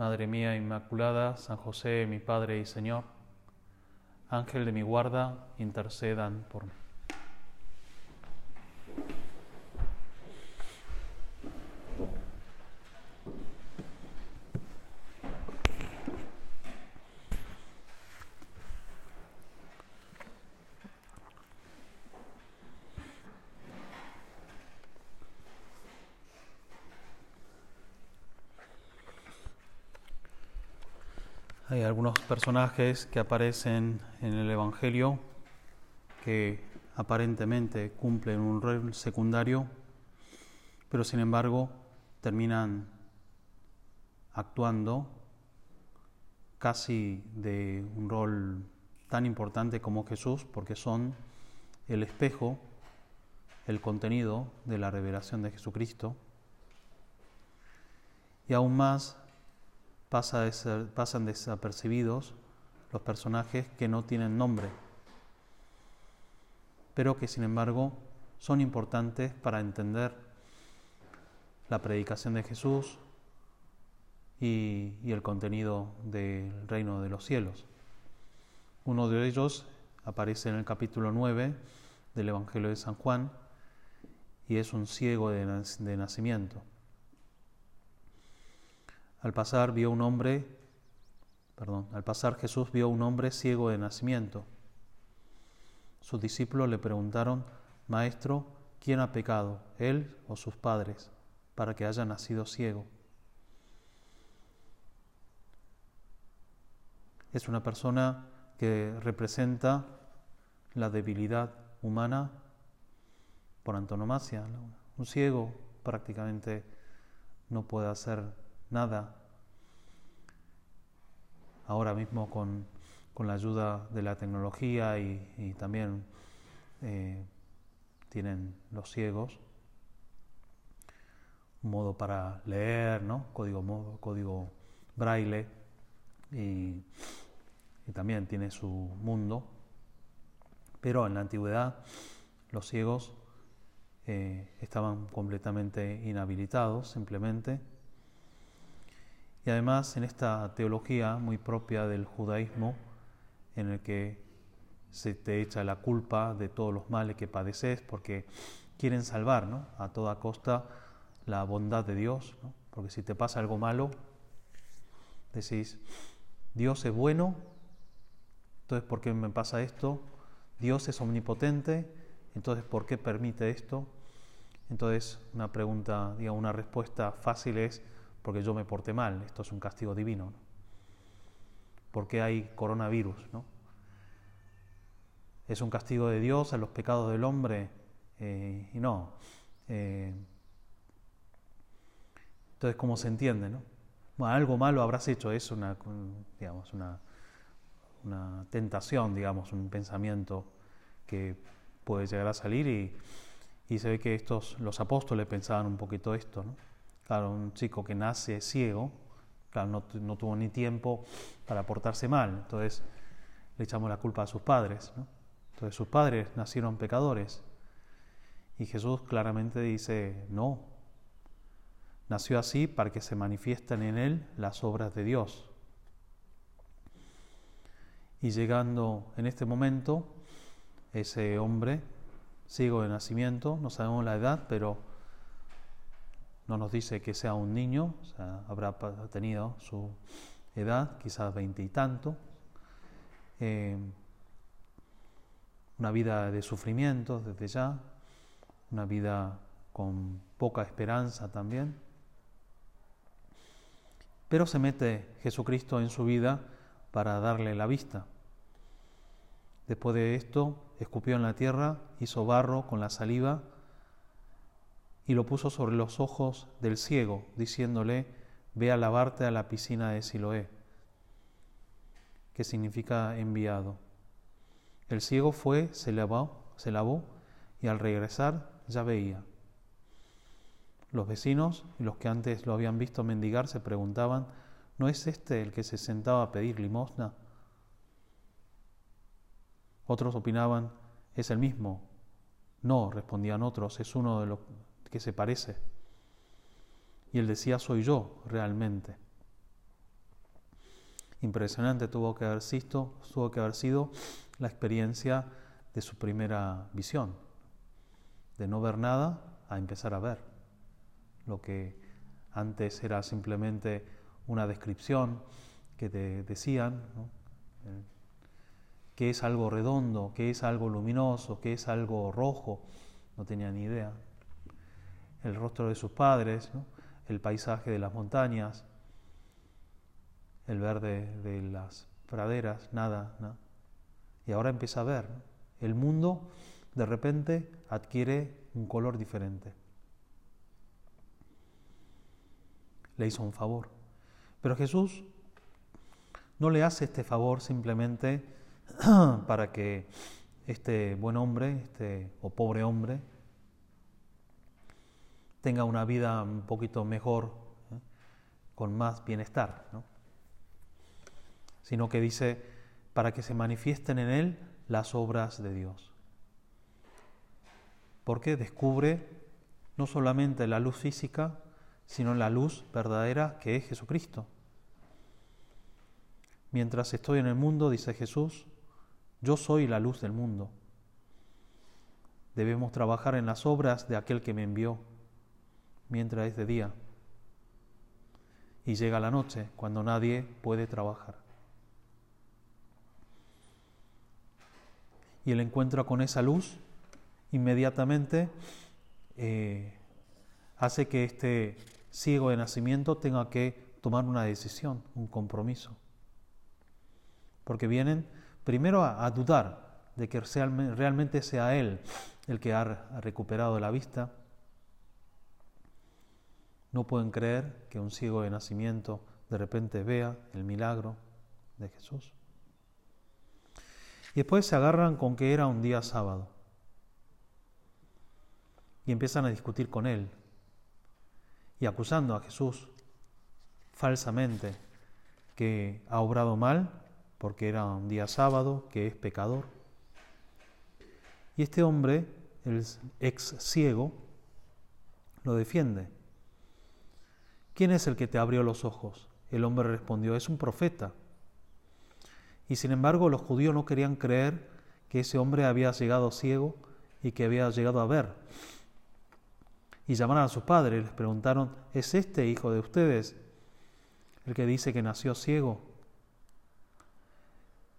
Madre mía Inmaculada, San José, mi Padre y Señor, Ángel de mi guarda, intercedan por mí. Hay algunos personajes que aparecen en el Evangelio que aparentemente cumplen un rol secundario, pero sin embargo terminan actuando casi de un rol tan importante como Jesús, porque son el espejo, el contenido de la revelación de Jesucristo. Y aún más pasan desapercibidos los personajes que no tienen nombre, pero que sin embargo son importantes para entender la predicación de Jesús y, el contenido del reino de los cielos. Uno de ellos aparece en el capítulo 9 del Evangelio de San Juan y es un ciego de, nacimiento. Al pasar vio un hombre, perdón, al pasar Jesús vio un hombre ciego de nacimiento. Sus discípulos le preguntaron, Maestro, ¿quién ha pecado, él o sus padres, para que haya nacido ciego? Es una persona que representa la debilidad humana por antonomasia. Un ciego prácticamente no puede hacer nada. Ahora mismo con, la ayuda de la tecnología y, también eh, tienen los ciegos un modo para leer, ¿no? Código, código braille y, también tiene su mundo. Pero en la antigüedad los ciegos eh, estaban completamente inhabilitados simplemente y además en esta teología muy propia del judaísmo, en el que se te echa la culpa de todos los males que padeces, porque quieren salvar ¿no? a toda costa la bondad de Dios, porque si te pasa algo malo, decís, Dios es bueno, entonces ¿por qué me pasa esto? Dios es omnipotente, entonces ¿por qué permite esto? Entonces una pregunta, digamos, una respuesta fácil es, porque yo me porté mal, esto es un castigo divino. ¿no? ¿Por qué hay coronavirus? ¿no? ¿Es un castigo de Dios a los pecados del hombre? Eh, y no. Eh, entonces, ¿cómo se entiende? No? Bueno, algo malo habrás hecho, es una, digamos, una, una tentación, digamos, un pensamiento que puede llegar a salir y, y se ve que estos, los apóstoles pensaban un poquito esto, ¿no? Claro, un chico que nace ciego, claro, no, tuvo ni tiempo para portarse mal, entonces le echamos la culpa a sus padres. Entonces sus padres nacieron pecadores. Y Jesús claramente dice, no, nació así para que se manifiesten en él las obras de Dios. Y llegando en este momento, ese hombre, ciego de nacimiento, no sabemos la edad, pero no nos dice que sea un niño, o sea, habrá tenido su edad, quizás veinte y tanto. Eh, una vida de sufrimiento desde ya, una vida con poca esperanza también. Pero se mete Jesucristo en su vida para darle la vista. Después de esto, escupió en la tierra, hizo barro con la saliva y lo puso sobre los ojos del ciego, diciéndole, ve a lavarte a la piscina de Siloé, que significa enviado. El ciego fue, se lavó, se lavó y al regresar ya veía. Los vecinos y los que antes lo habían visto mendigar se preguntaban, ¿no es este el que se sentaba a pedir limosna? Otros opinaban, es el mismo. No, respondían otros, es uno de los que se parece. Y él decía, soy yo realmente. Impresionante tuvo que haber sido, tuvo que haber sido la experiencia de su primera visión, de no ver nada a empezar a ver. Lo que antes era simplemente una descripción que te decían, eh, que es algo redondo, que es algo luminoso, que es algo rojo, no tenía ni idea. El rostro de sus padres, el paisaje de las montañas, el verde de las praderas, nada. Y ahora empieza a ver. El mundo de repente adquiere un color diferente. Le hizo un favor. Pero Jesús no le hace este favor simplemente para que este buen hombre, este o pobre hombre, tenga una vida un poquito mejor, ¿eh? con más bienestar, sino que dice, para que se manifiesten en él las obras de Dios. Porque descubre no solamente la luz física, sino la luz verdadera que es Jesucristo. Mientras estoy en el mundo, dice Jesús, yo soy la luz del mundo. Debemos trabajar en las obras de aquel que me envió mientras es de día. Y llega la noche cuando nadie puede trabajar. Y el encuentro con esa luz inmediatamente eh, hace que este ciego de nacimiento tenga que tomar una decisión, un compromiso. Porque vienen primero a, dudar de que realmente sea Él el que ha recuperado la vista, no pueden creer que un ciego de nacimiento de repente vea el milagro de Jesús. Y después se agarran con que era un día sábado. Y empiezan a discutir con él. Y acusando a Jesús falsamente que ha obrado mal porque era un día sábado, que es pecador. Y este hombre, el ex ciego, lo defiende ¿Quién es el que te abrió los ojos? El hombre respondió, es un profeta. Y sin embargo los judíos no querían creer que ese hombre había llegado ciego y que había llegado a ver. Y llamaron a su padre y les preguntaron, ¿es este hijo de ustedes el que dice que nació ciego?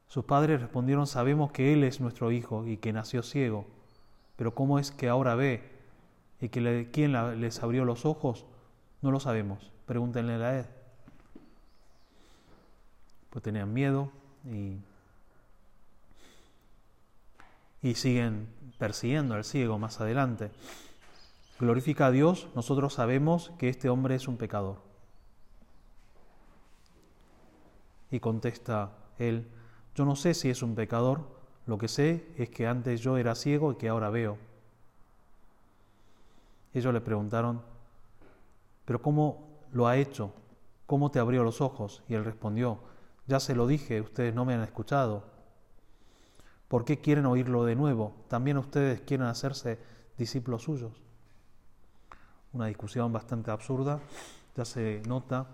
Sus padres respondieron, sabemos que él es nuestro hijo y que nació ciego, pero ¿cómo es que ahora ve? ¿Y que quién les abrió los ojos? No lo sabemos, pregúntenle a él. Pues tenían miedo y, y siguen persiguiendo al ciego más adelante. Glorifica a Dios, nosotros sabemos que este hombre es un pecador. Y contesta él, yo no sé si es un pecador, lo que sé es que antes yo era ciego y que ahora veo. Ellos le preguntaron, pero ¿cómo lo ha hecho? ¿Cómo te abrió los ojos? Y él respondió, ya se lo dije, ustedes no me han escuchado. ¿Por qué quieren oírlo de nuevo? También ustedes quieren hacerse discípulos suyos. Una discusión bastante absurda, ya se nota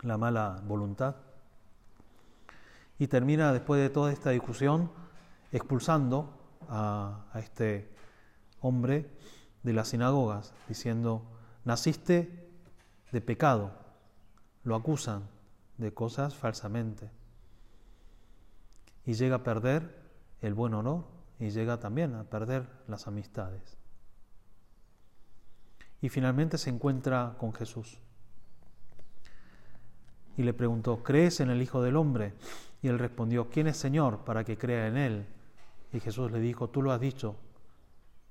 la mala voluntad. Y termina después de toda esta discusión expulsando a, a este hombre de las sinagogas, diciendo, Naciste de pecado, lo acusan de cosas falsamente. Y llega a perder el buen honor y llega también a perder las amistades. Y finalmente se encuentra con Jesús. Y le preguntó, ¿crees en el Hijo del Hombre? Y él respondió, ¿quién es Señor para que crea en Él? Y Jesús le dijo, tú lo has dicho,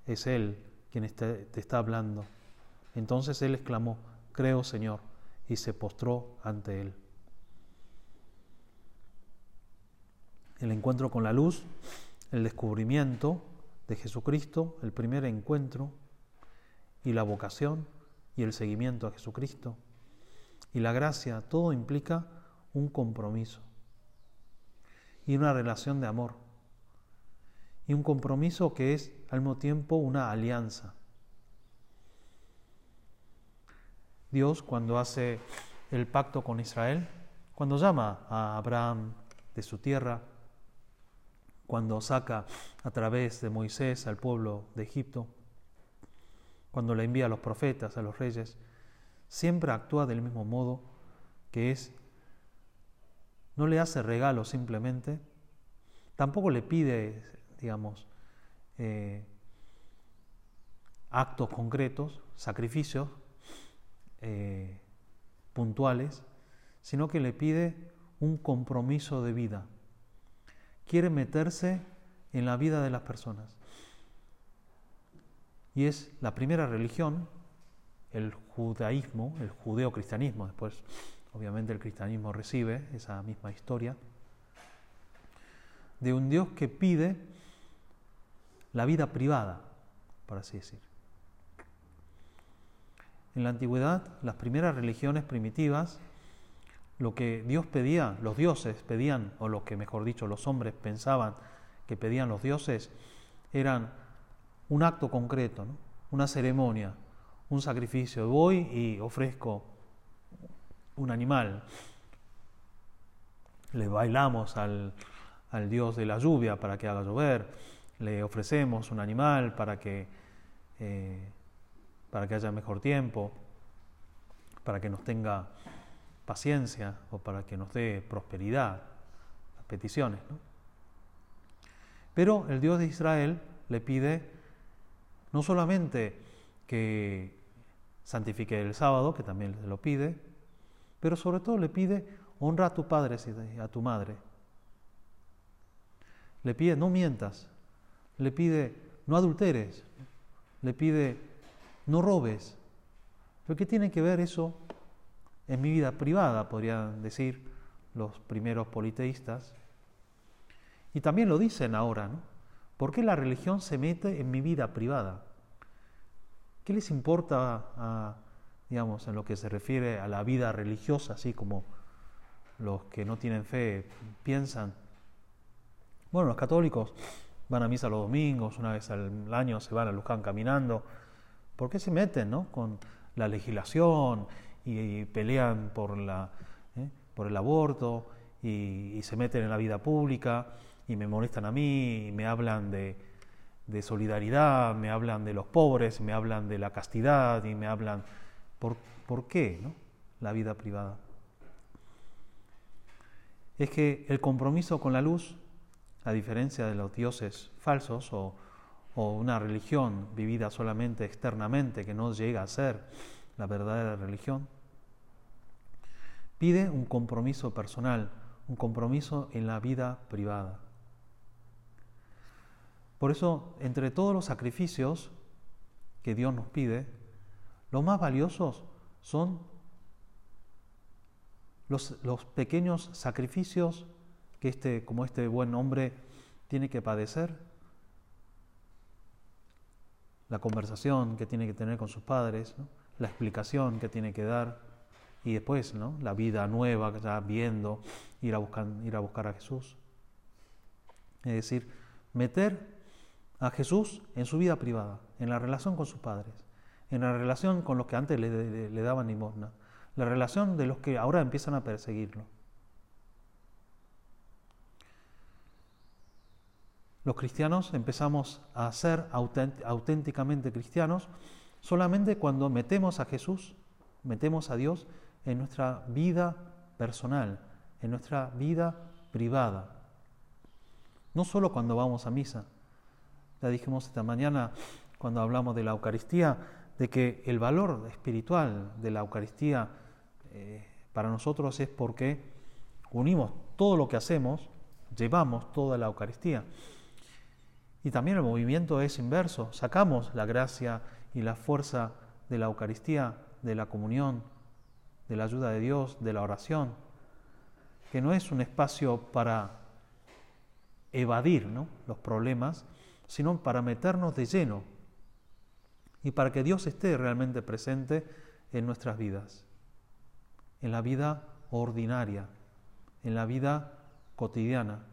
es Él quien te está hablando. Entonces él exclamó, creo Señor, y se postró ante él. El encuentro con la luz, el descubrimiento de Jesucristo, el primer encuentro y la vocación y el seguimiento a Jesucristo y la gracia, todo implica un compromiso y una relación de amor y un compromiso que es al mismo tiempo una alianza. Dios cuando hace el pacto con Israel, cuando llama a Abraham de su tierra, cuando saca a través de Moisés al pueblo de Egipto, cuando le envía a los profetas, a los reyes, siempre actúa del mismo modo, que es, no le hace regalo simplemente, tampoco le pide, digamos, eh, actos concretos, sacrificios eh, puntuales, sino que le pide un compromiso de vida. Quiere meterse en la vida de las personas y es la primera religión, el judaísmo, el judeo-cristianismo, después obviamente el cristianismo recibe esa misma historia, de un Dios que pide la vida privada, por así decir. En la antigüedad, las primeras religiones primitivas, lo que Dios pedía, los dioses pedían, o lo que mejor dicho los hombres pensaban que pedían los dioses, eran un acto concreto, una ceremonia, un sacrificio. Voy y ofrezco un animal. Le bailamos al, Dios de la lluvia para que haga llover. Le ofrecemos un animal para que, eh, para que haya mejor tiempo, para que nos tenga paciencia o para que nos dé prosperidad, las peticiones. Pero el Dios de Israel le pide no solamente que santifique el sábado, que también lo pide, pero sobre todo le pide honra a tu padre y a tu madre. Le pide no mientas, le pide no adulteres, le pide no robes. ¿Pero qué tiene que ver eso en mi vida privada, podrían decir los primeros politeístas? Y también lo dicen ahora, ¿no? ¿Por qué la religión se mete en mi vida privada? ¿Qué les importa, digamos, en lo que se refiere a la vida religiosa, así como los que no tienen fe piensan? Bueno, los católicos van a misa los domingos, una vez al año se van a Luján caminando. ¿Por qué se meten no? con la legislación y, pelean ¿eh? por el aborto y, y se meten en la vida pública? y me molestan a mí, y me hablan de, solidaridad, me hablan de los pobres, me hablan de la castidad y me hablan... ¿Por, ¿por qué no? la vida privada? Es que el compromiso con la luz, a diferencia de los dioses falsos o, o una religión vivida solamente externamente que no llega a ser la verdadera religión, pide un compromiso personal, un compromiso en la vida privada. Por eso, entre todos los sacrificios que Dios nos pide, los más valiosos son los, pequeños sacrificios que este, como este buen hombre tiene que padecer, la conversación que tiene que tener con sus padres, la explicación que tiene que dar y después ¿no? la vida nueva, ya viendo, ir a, buscar, ir a buscar a Jesús. Es decir, meter a Jesús en su vida privada, en la relación con sus padres, en la relación con los que antes le, daban limosna, la relación de los que ahora empiezan a perseguirlo. Los cristianos empezamos a ser auténticamente cristianos solamente cuando metemos a Jesús, metemos a Dios en nuestra vida personal, en nuestra vida privada. No solo cuando vamos a misa, ya dijimos esta mañana cuando hablamos de la Eucaristía, de que el valor espiritual de la Eucaristía eh, para nosotros es porque unimos todo lo que hacemos, llevamos toda la Eucaristía. Y también el movimiento es inverso, sacamos la gracia y la fuerza de la Eucaristía, de la comunión, de la ayuda de Dios, de la oración, que no es un espacio para evadir los problemas, sino para meternos de lleno y para que Dios esté realmente presente en nuestras vidas, en la vida ordinaria, en la vida cotidiana.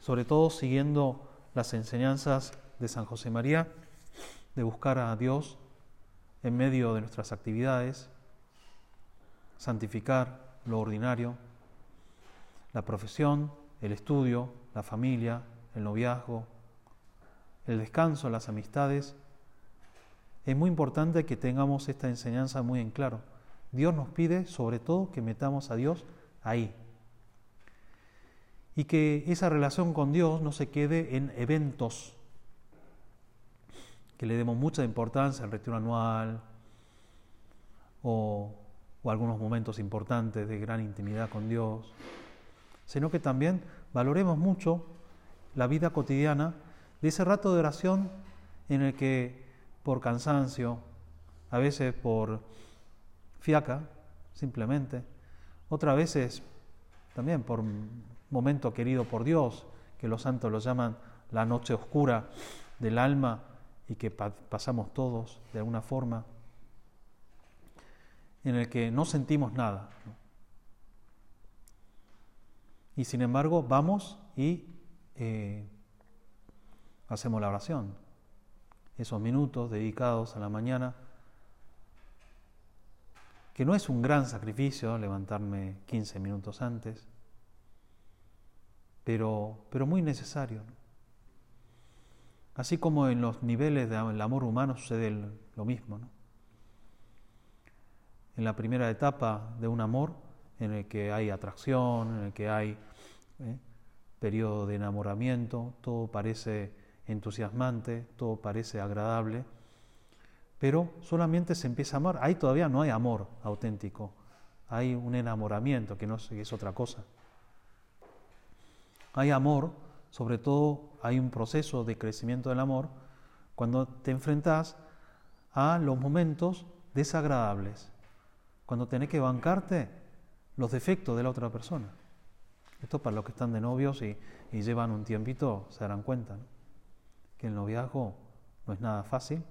Sobre todo siguiendo las enseñanzas de San José María, de buscar a Dios en medio de nuestras actividades, santificar lo ordinario, la profesión, el estudio, la familia, el noviazgo, el descanso, las amistades. Es muy importante que tengamos esta enseñanza muy en claro. Dios nos pide sobre todo que metamos a Dios ahí. Y que esa relación con Dios no se quede en eventos, que le demos mucha importancia al retiro anual o, algunos momentos importantes de gran intimidad con Dios, sino que también valoremos mucho la vida cotidiana de ese rato de oración en el que por cansancio, a veces por fiaca, simplemente, otras veces también por momento querido por Dios, que los santos lo llaman la noche oscura del alma y que pasamos todos de alguna forma, en el que no sentimos nada. Y sin embargo vamos y eh, hacemos la oración. Esos minutos dedicados a la mañana, que no es un gran sacrificio levantarme 15 minutos antes, pero, pero muy necesario. Así como en los niveles del amor humano sucede lo mismo. En la primera etapa de un amor, en el que hay atracción, en el que hay ¿eh? periodo de enamoramiento, todo parece entusiasmante, todo parece agradable, pero solamente se empieza a amar. Ahí todavía no hay amor auténtico, hay un enamoramiento que no es otra cosa. Hay amor, sobre todo hay un proceso de crecimiento del amor cuando te enfrentas a los momentos desagradables, cuando tenés que bancarte los defectos de la otra persona. Esto para los que están de novios y, llevan un tiempito se darán cuenta que el noviazgo no es nada fácil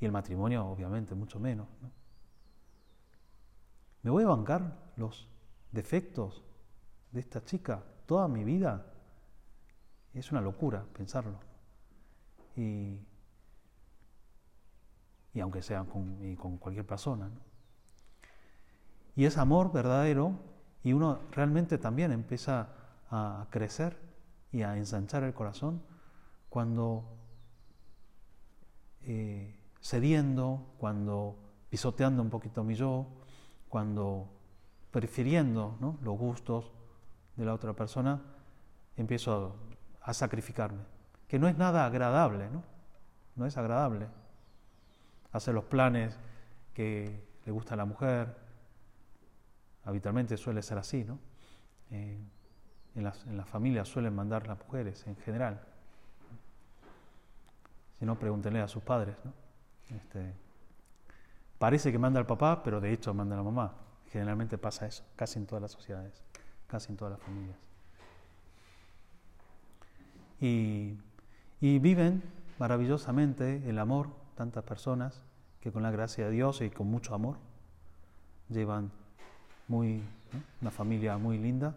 y el matrimonio obviamente mucho menos. ¿Me voy a bancar los defectos de esta chica toda mi vida? Es una locura pensarlo. Y, aunque sea con, con cualquier persona. Y es amor verdadero y uno realmente también empieza a crecer y a ensanchar el corazón cuando eh, cediendo, cuando pisoteando un poquito mi yo, cuando prefiriendo los gustos de la otra persona, empiezo a, sacrificarme. Que no es nada agradable, ¿no? No es agradable. Hacer los planes que le gusta a la mujer, habitualmente suele ser así, ¿no? Eh, en, las, en las familias suelen mandar las mujeres en general. Si no, pregúntenle a sus padres. ¿no? Este, parece que manda al papá, pero de hecho manda a la mamá. Generalmente pasa eso, casi en todas las sociedades, casi en todas las familias. Y, viven maravillosamente el amor, tantas personas que con la gracia de Dios y con mucho amor llevan muy, una familia muy linda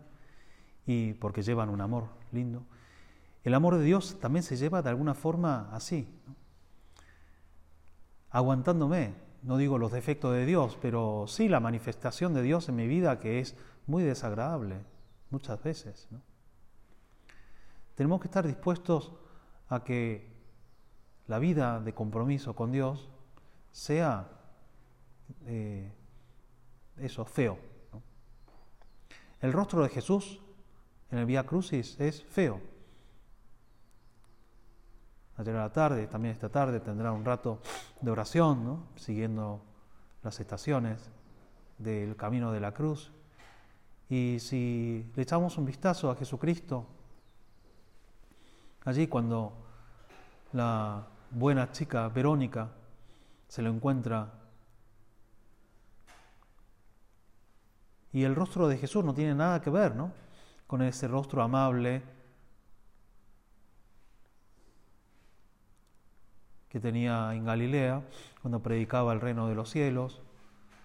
y porque llevan un amor lindo. El amor de Dios también se lleva de alguna forma así, aguantándome, no digo los defectos de Dios, pero sí la manifestación de Dios en mi vida que es muy desagradable muchas veces. Tenemos que estar dispuestos a que la vida de compromiso con Dios sea eh, eso, feo. El rostro de Jesús en el Vía Crucis es feo. Ayer a la tarde, también esta tarde, tendrá un rato de oración, siguiendo las estaciones del camino de la cruz. Y si le echamos un vistazo a Jesucristo, allí cuando la buena chica Verónica se lo encuentra. Y el rostro de Jesús no tiene nada que ver, ¿no? Con ese rostro amable que tenía en Galilea cuando predicaba el reino de los cielos,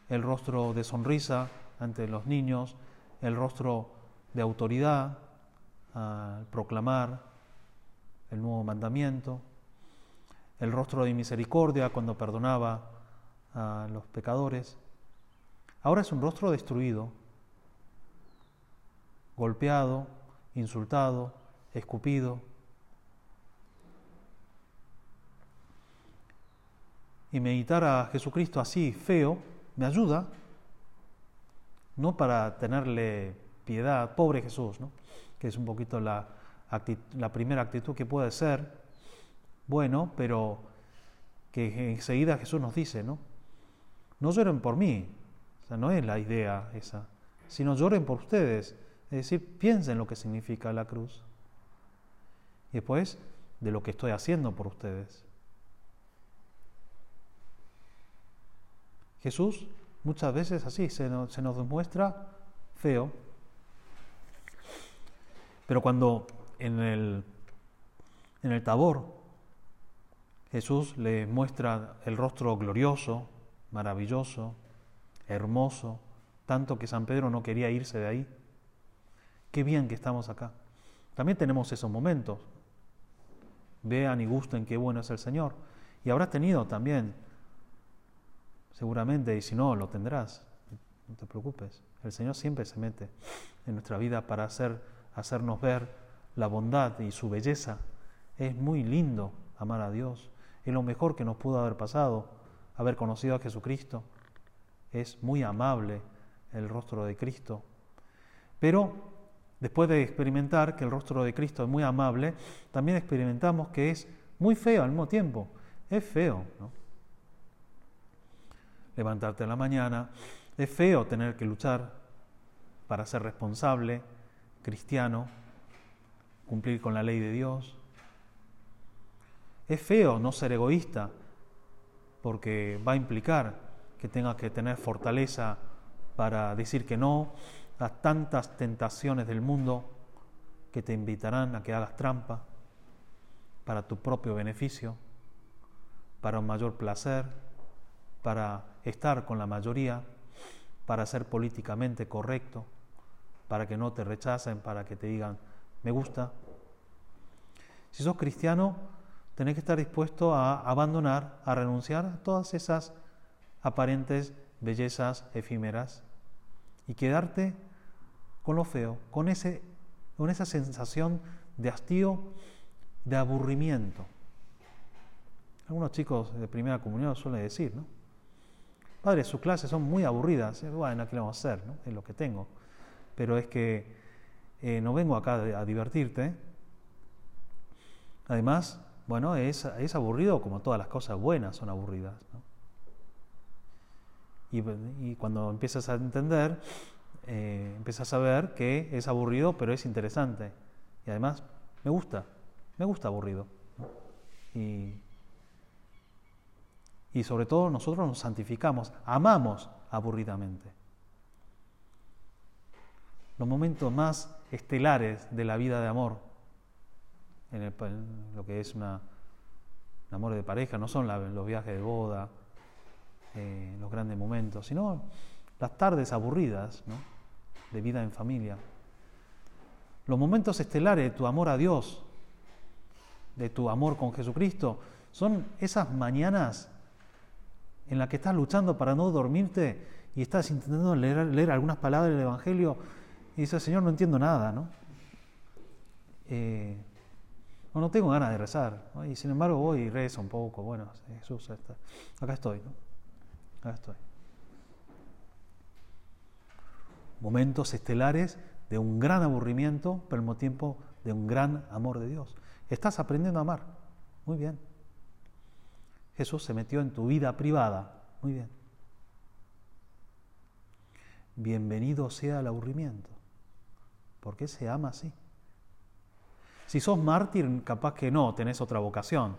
el rostro de sonrisa ante los niños, el rostro de autoridad al proclamar el nuevo mandamiento, el rostro de misericordia cuando perdonaba a los pecadores. Ahora es un rostro destruido, golpeado, insultado, escupido. Y meditar a Jesucristo así, feo, me ayuda, no para tenerle piedad, pobre Jesús, ¿no? que es un poquito la, la primera actitud que puede ser, bueno, pero que enseguida Jesús nos dice, ¿no? No lloren por mí, no es la idea esa, sino lloren por ustedes, es decir, piensen lo que significa la cruz. Y después de lo que estoy haciendo por ustedes. Jesús muchas veces así se nos, se nos demuestra feo, pero cuando en el, en el tabor Jesús le muestra el rostro glorioso, maravilloso, hermoso, tanto que San Pedro no quería irse de ahí. Qué bien que estamos acá. También tenemos esos momentos. Vean y gusten qué bueno es el Señor. Y habrás tenido también, seguramente, y si no, lo tendrás. No te preocupes. El Señor siempre se mete en nuestra vida para hacer, hacernos ver la bondad y su belleza. Es muy lindo amar a Dios. Es lo mejor que nos pudo haber pasado, haber conocido a Jesucristo. Es muy amable el rostro de Cristo. Pero después de experimentar que el rostro de Cristo es muy amable, también experimentamos que es muy feo al mismo tiempo. Es feo, ¿no? Levantarte en la mañana, es feo tener que luchar para ser responsable, cristiano, cumplir con la ley de Dios. Es feo no ser egoísta, porque va a implicar que tengas que tener fortaleza para decir que no a tantas tentaciones del mundo que te invitarán a que hagas trampa para tu propio beneficio, para un mayor placer, para estar con la mayoría, para ser políticamente correcto, para que no te rechacen, para que te digan, me gusta. Si sos cristiano, tenés que estar dispuesto a abandonar, a renunciar a todas esas aparentes bellezas efímeras y quedarte con lo feo, con, ese, con esa sensación de hastío, de aburrimiento. Algunos chicos de primera comunión suelen decir, ¿no? Padre, sus clases son muy aburridas. Bueno, ¿qué le vamos a hacer? ¿no? Es lo que tengo. Pero es que eh, no vengo acá a divertirte. Además, bueno, es, aburrido como todas las cosas buenas son aburridas. Y, cuando empiezas a entender, eh, empiezas a ver que es aburrido, pero es interesante. Y además, me gusta, me gusta aburrido. Y sobre todo nosotros nos santificamos, amamos aburridamente. Los momentos más estelares de la vida de amor, en, lo que es una, un amor de pareja, no son los viajes de boda, eh, los grandes momentos, sino las tardes aburridas de vida en familia. Los momentos estelares de tu amor a Dios, de tu amor con Jesucristo, son esas mañanas en las que estás luchando para no dormirte y estás intentando leer algunas palabras del Evangelio y dices, Señor, no entiendo nada, ¿no? Eh, no, tengo ganas de rezar. Y sin embargo voy y rezo un poco. Bueno, Jesús, acá estoy. ¿no? Acá estoy. Momentos estelares de un gran aburrimiento, pero al mismo tiempo de un gran amor de Dios. Estás aprendiendo a amar. Muy bien. Jesús se metió en tu vida privada. Muy bien. Bienvenido sea el aburrimiento. ¿Por qué se ama así? Si sos mártir, capaz que no, tenés otra vocación.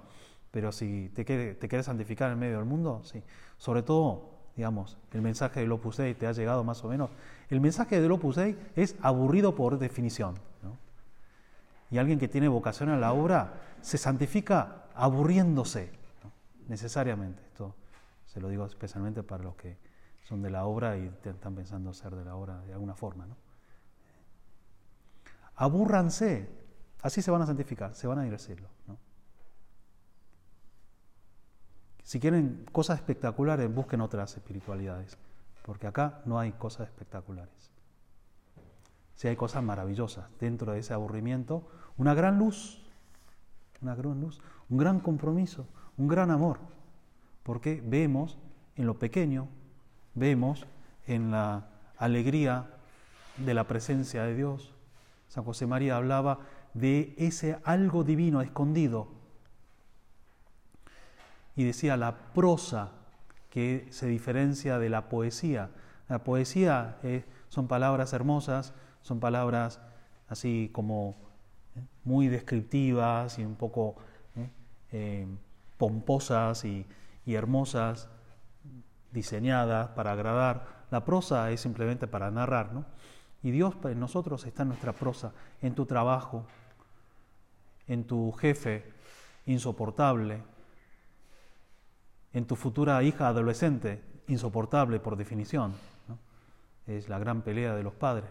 Pero si te, quieres santificar en medio del mundo, sí. Sobre todo, digamos, el mensaje del Opus Dei te ha llegado más o menos. El mensaje del Opus Dei es aburrido por definición. Y alguien que tiene vocación a la obra se santifica aburriéndose, necesariamente. Esto se lo digo especialmente para los que son de la obra y están pensando ser de la obra de alguna forma. ¿no? Abúrranse, así se van a santificar, se van a ir cielo. Si quieren cosas espectaculares, busquen otras espiritualidades, porque acá no hay cosas espectaculares. Si hay cosas maravillosas dentro de ese aburrimiento, una gran luz, una gran luz, un gran compromiso, un gran amor, porque vemos en lo pequeño, vemos en la alegría de la presencia de Dios. San José María hablaba de ese algo divino escondido y decía la prosa que se diferencia de la poesía. La poesía eh, son palabras hermosas, son palabras así como eh, muy descriptivas y un poco eh, pomposas y, hermosas, diseñadas para agradar. La prosa es simplemente para narrar, ¿no? Y Dios en nosotros está en nuestra prosa, en tu trabajo, en tu jefe insoportable, en tu futura hija adolescente, insoportable por definición. Es la gran pelea de los padres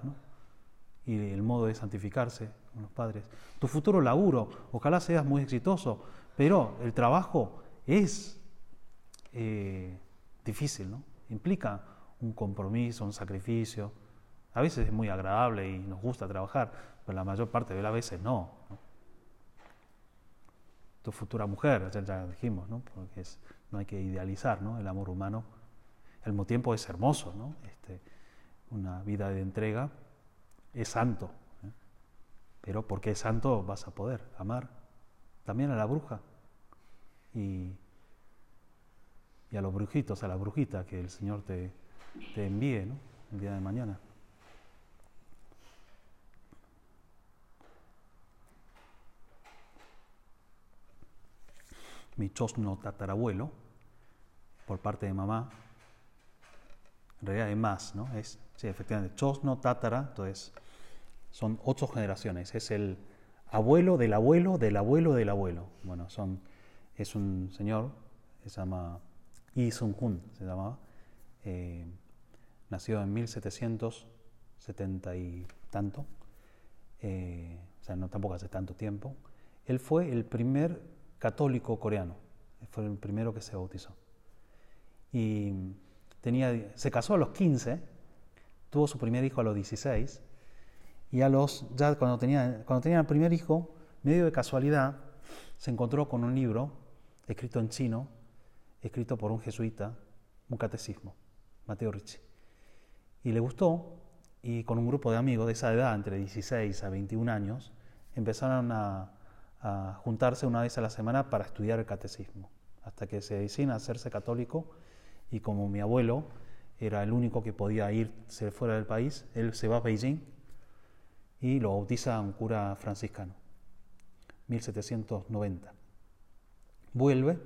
y el modo de santificarse con los padres. Tu futuro laburo, ojalá seas muy exitoso, pero el trabajo es eh, difícil, ¿no? implica un compromiso, un sacrificio. A veces es muy agradable y nos gusta trabajar, pero la mayor parte de las veces no. Tu futura mujer, ya, ya dijimos, ¿no? porque es no hay que idealizar ¿no? el amor humano. Al mismo tiempo es hermoso, ¿no? este, una vida de entrega es santo, ¿eh? pero porque es santo vas a poder amar también a la bruja y, y a los brujitos, a la brujita que el Señor te, te envíe ¿no? el día de mañana. Mi chosno tatarabuelo, por parte de mamá, en realidad hay más, ¿no? Es, sí, efectivamente, chosno tatara, entonces son ocho generaciones, es el abuelo del abuelo del abuelo del abuelo. Bueno, son, es un señor, se llama Yi Sun Hun, se llamaba, eh, nació en 1770 y tanto, eh, o sea, no tampoco hace tanto tiempo. Él fue el primer católico coreano. Fue el primero que se bautizó. Y tenía, se casó a los 15, tuvo su primer hijo a los 16, y a los, ya cuando tenía, cuando tenía el primer hijo, medio de casualidad, se encontró con un libro escrito en chino, escrito por un jesuita, un catecismo, Mateo Ricci. Y le gustó, y con un grupo de amigos de esa edad, entre 16 a 21 años, empezaron a a juntarse una vez a la semana para estudiar el catecismo, hasta que se deciden a hacerse católico y como mi abuelo era el único que podía irse fuera del país, él se va a Beijing y lo bautiza un cura franciscano, 1790. Vuelve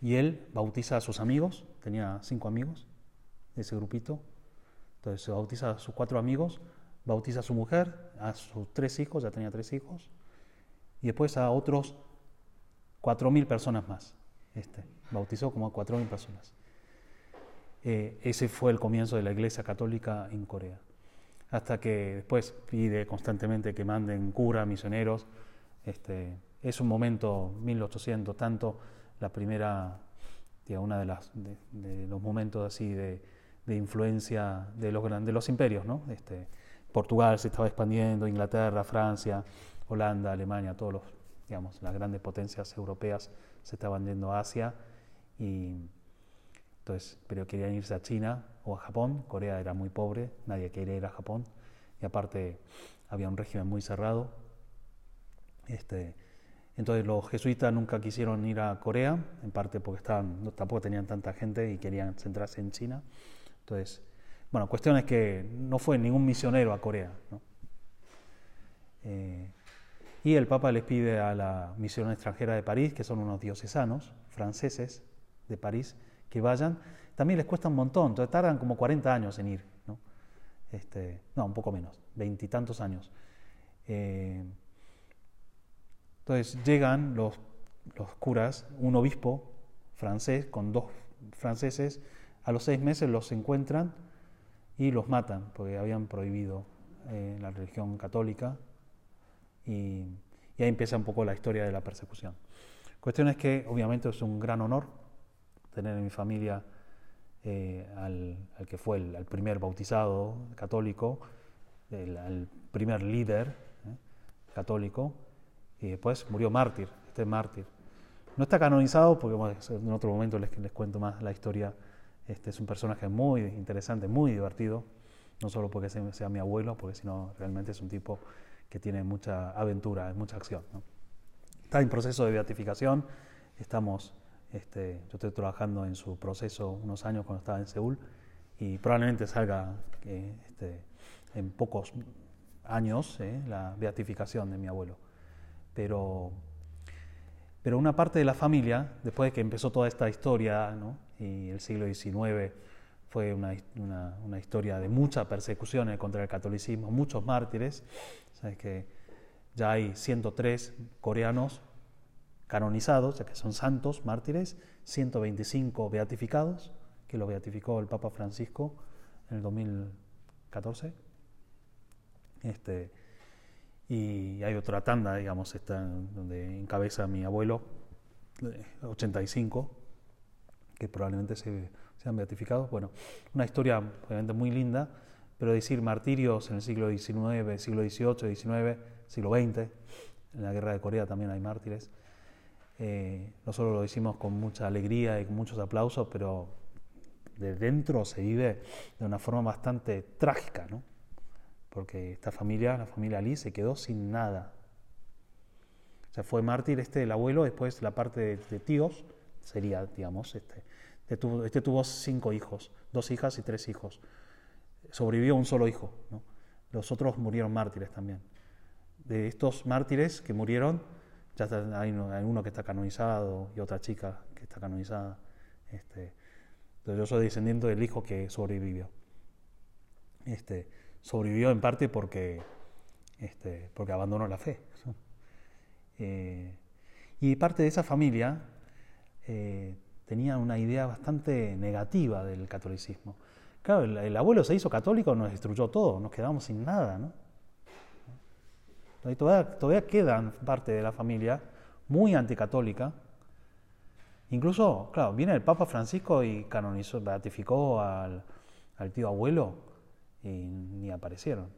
y él bautiza a sus amigos, tenía cinco amigos de ese grupito, entonces se bautiza a sus cuatro amigos, bautiza a su mujer, a sus tres hijos, ya tenía tres hijos, y después a otros 4.000 personas más. Este, bautizó como a 4.000 personas. Eh, ese fue el comienzo de la Iglesia Católica en Corea. Hasta que después pide constantemente que manden cura, misioneros. Este, es un momento, 1800, tanto, la primera, una de, las, de, los momentos así de, de, influencia de los, de los imperios. ¿no? Este, Portugal se estaba expandiendo, Inglaterra, Francia, Holanda, Alemania, todos los, digamos, las grandes potencias europeas se estaban yendo a Asia y entonces, pero querían irse a China o a Japón. Corea era muy pobre, nadie quería ir a Japón y aparte había un régimen muy cerrado. Este, entonces los jesuitas nunca quisieron ir a Corea, en parte porque estaban, no, tampoco tenían tanta gente y querían centrarse en China. Entonces, bueno, cuestión es que no fue ningún misionero a Corea. ¿no? Eh, Y el Papa les pide a la misión extranjera de París, que son unos diocesanos franceses de París, que vayan. También les cuesta un montón, entonces tardan como 40 años en ir. ¿no? Este, no, un poco menos, veintitantos años. Eh, entonces llegan los, los curas, un obispo francés con dos franceses, a los seis meses los encuentran y los matan, porque habían prohibido eh, la religión católica y, ahí empieza un poco la historia de la persecución. Cuestión es que obviamente es un gran honor tener en mi familia eh, al, que fue el, primer bautizado católico, el, primer líder eh, católico, y después murió mártir, este mártir. No está canonizado porque en otro momento les, les cuento más la historia. Este es un personaje muy interesante, muy divertido, no solo porque sea, mi abuelo, porque sino realmente es un tipo que tiene mucha aventura, mucha acción. Está en proceso de beatificación, estamos, este, yo estoy trabajando en su proceso unos años cuando estaba en Seúl y probablemente salga eh, este, en pocos años eh, la beatificación de mi abuelo. Pero, pero una parte de la familia, después de que empezó toda esta historia y el siglo XIX, fue una, una, historia de mucha persecución contra el catolicismo, muchos mártires. Sabes que ya hay 103 coreanos canonizados, ya que son santos, mártires, 125 beatificados, que lo beatificó el Papa Francisco en el 2014. Este, y hay otra tanda, digamos, está donde encabeza mi abuelo, 85, que probablemente se sean beatificados. Bueno, una historia obviamente muy linda, pero decir martirios en el siglo XIX, siglo XVIII, XIX, siglo XX, en la guerra de Corea también hay mártires. Eh, nosotros lo decimos con mucha alegría y con muchos aplausos, pero de dentro se vive de una forma bastante trágica, ¿no? Porque esta familia, la familia Lee, se quedó sin nada. O sea, fue mártir este el abuelo, después la parte de, de tíos sería, digamos, este, este tuvo, cinco hijos, dos hijas y tres hijos. Sobrevivió un solo hijo. Los otros murieron mártires también. De estos mártires que murieron, ya hay, uno que está canonizado y otra chica que está canonizada. Este, entonces yo soy descendiente del hijo que sobrevivió. Este, sobrevivió en parte porque, este, porque abandonó la fe. Eh, y parte de esa familia eh, tenía una idea bastante negativa del catolicismo. Claro, el, abuelo se hizo católico, nos destruyó todo, nos quedamos sin nada, ¿no? todavía, quedan parte de la familia muy anticatólica. Incluso, claro, viene el Papa Francisco y canonizó, beatificó al, al tío abuelo y ni aparecieron.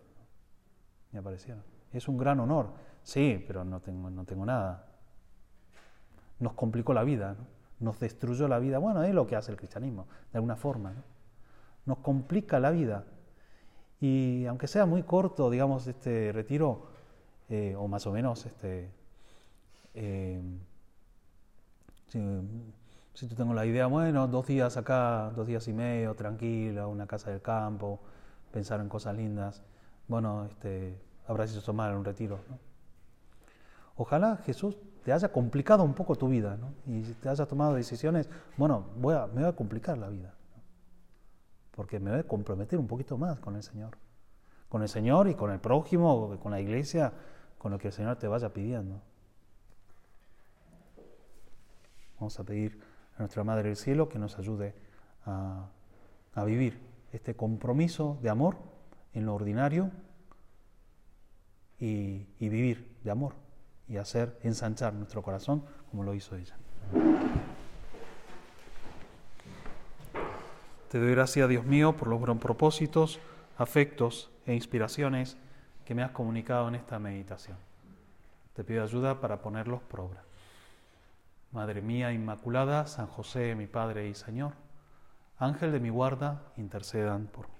Ni aparecieron. Es un gran honor, sí, pero no tengo, no tengo nada. Nos complicó la vida, ¿no? Nos destruyó la vida. Bueno, es lo que hace el cristianismo, de alguna forma. Nos complica la vida. Y aunque sea muy corto, digamos, este retiro, eh, o más o menos, este, eh, si, tú tengo la idea, bueno, dos días acá, dos días y medio, tranquilo, una casa del campo, pensar en cosas lindas, bueno, este, habrá sido tomar un retiro. Ojalá Jesús te haya complicado un poco tu vida, ¿no? Y te haya tomado decisiones, bueno, voy a, me voy a complicar la vida, porque me voy a comprometer un poquito más con el Señor, con el Señor y con el prójimo, con la iglesia, con lo que el Señor te vaya pidiendo. Vamos a pedir a nuestra Madre del Cielo que nos ayude a, vivir este compromiso de amor en lo ordinario y vivir de amor y hacer ensanchar nuestro corazón como lo hizo ella. Te doy gracias, Dios mío, por los buenos propósitos, afectos e inspiraciones que me has comunicado en esta meditación. Te pido ayuda para ponerlos por obra. Madre mía Inmaculada, San José, mi Padre y Señor, Ángel de mi guarda, intercedan por mí.